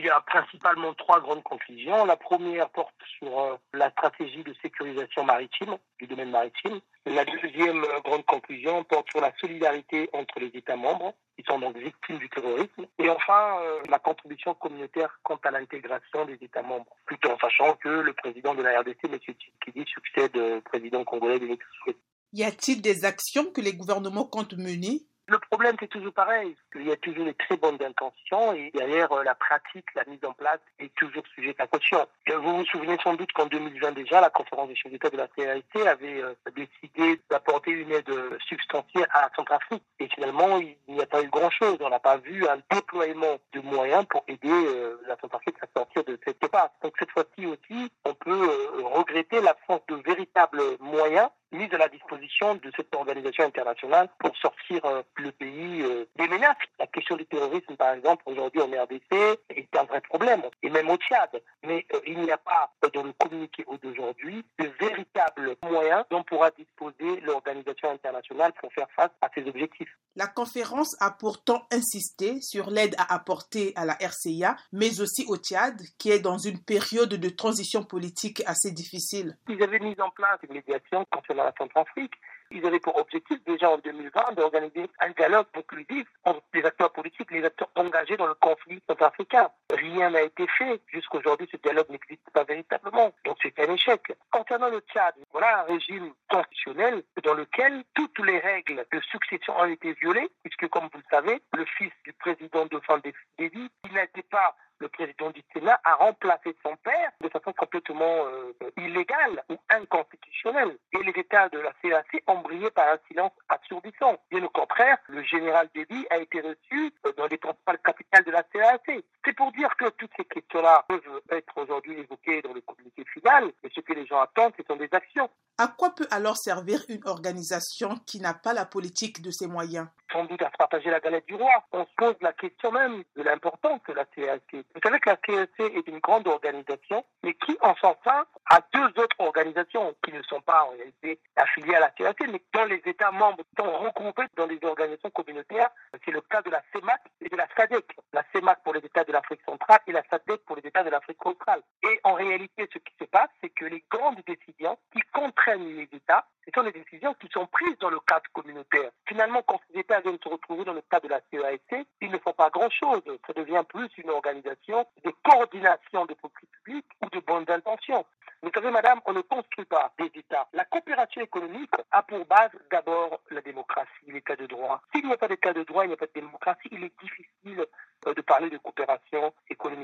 Il y a principalement trois grandes conclusions. La première porte sur euh, la stratégie de sécurisation maritime, du domaine maritime. La deuxième euh, grande conclusion porte sur la solidarité entre les États membres, qui sont donc victimes du terrorisme. Et enfin, euh, la contribution communautaire quant à l'intégration des États membres, plutôt en sachant que le président de la RDC, M. Tshisekedi, succède au président congolais de Y a-t-il des actions que les gouvernements comptent mener problème, c'est toujours pareil. Il y a toujours des très bonnes intentions et derrière euh, la pratique, la mise en place est toujours sujet à caution. Vous vous souvenez sans doute qu'en 2020 déjà, la conférence des chefs d'État de la CAIC avait euh, décidé d'apporter une aide substantielle à la Centrafrique. Et finalement, il n'y a pas eu grand-chose. On n'a pas vu un déploiement de moyens pour aider euh, la Centrafrique à sortir de cette passe. Donc cette fois-ci aussi, on peut regretter l'absence de véritables moyens mise à la disposition de cette organisation internationale pour sortir euh, le pays euh, des La question du terrorisme, par exemple, aujourd'hui en RDC, est un vrai problème, et même au Tchad. Mais euh, il n'y a pas dans le communiqué d'aujourd'hui de véritables moyens dont pourra disposer l'organisation internationale pour faire face à ces objectifs. La conférence a pourtant insisté sur l'aide à apporter à la RCA, mais aussi au Tchad, qui est dans une période de transition politique assez difficile. Ils avaient mis en place une médiation concernant la Centrafrique. Ils avaient pour objectif déjà en 2020 d'organiser un dialogue inclusif entre les acteurs politiques, les acteurs engagés dans le conflit centrafricain. Rien n'a été fait. Jusqu'aujourd'hui, ce dialogue n'existe pas véritablement. Donc c'est un échec. Concernant le Tchad, voilà un régime constitutionnel dans lequel toutes les règles de succession ont été violées, puisque comme vous le savez, le fils du président de Fandévi, il n'était pas le président du Sénat a remplacé son père de façon complètement euh, illégale ou inconstitutionnelle. Et les États de la CAC ont brillé par un silence assourdissant. Bien au contraire, le général Déby a été reçu euh, dans les principales capitales de la CAC. C'est pour dire que toutes ces questions-là peuvent être aujourd'hui évoquées dans le communiqué final, mais ce que les gens attendent, ce sont des actions. À quoi peut alors servir une organisation qui n'a pas la politique de ses moyens? Sans doute à partager la galette du roi. On se pose la question même de l'importance de la CAC. Vous savez que la CAC est une grande organisation, mais qui en son sein a deux autres organisations qui ne sont pas en réalité affiliées à la CAC, mais dont les États membres sont regroupés dans des organisations communautaires. C'est le cas de la CEMAC et de la SADEC. La CEMAC pour les États de l'Afrique centrale et la SADEC pour les États de l'Afrique australe. Et en réalité, ce qui se passe, c'est que les grandes décisions qui contraignent les États, ce sont des décisions qui sont prises dans le cadre communautaire. Finalement, quand ces États viennent se retrouver dans le cadre de la CEAC, ils ne font pas grand-chose. Ça devient plus une organisation de coordination des politiques publiques ou de bonnes intentions. Vous savez, madame, on ne construit pas des États. La coopération économique a pour base d'abord la démocratie, l'état de droit. S'il n'y a pas d'état de droit, il n'y a pas de démocratie, il est difficile euh, de parler de coopération économique.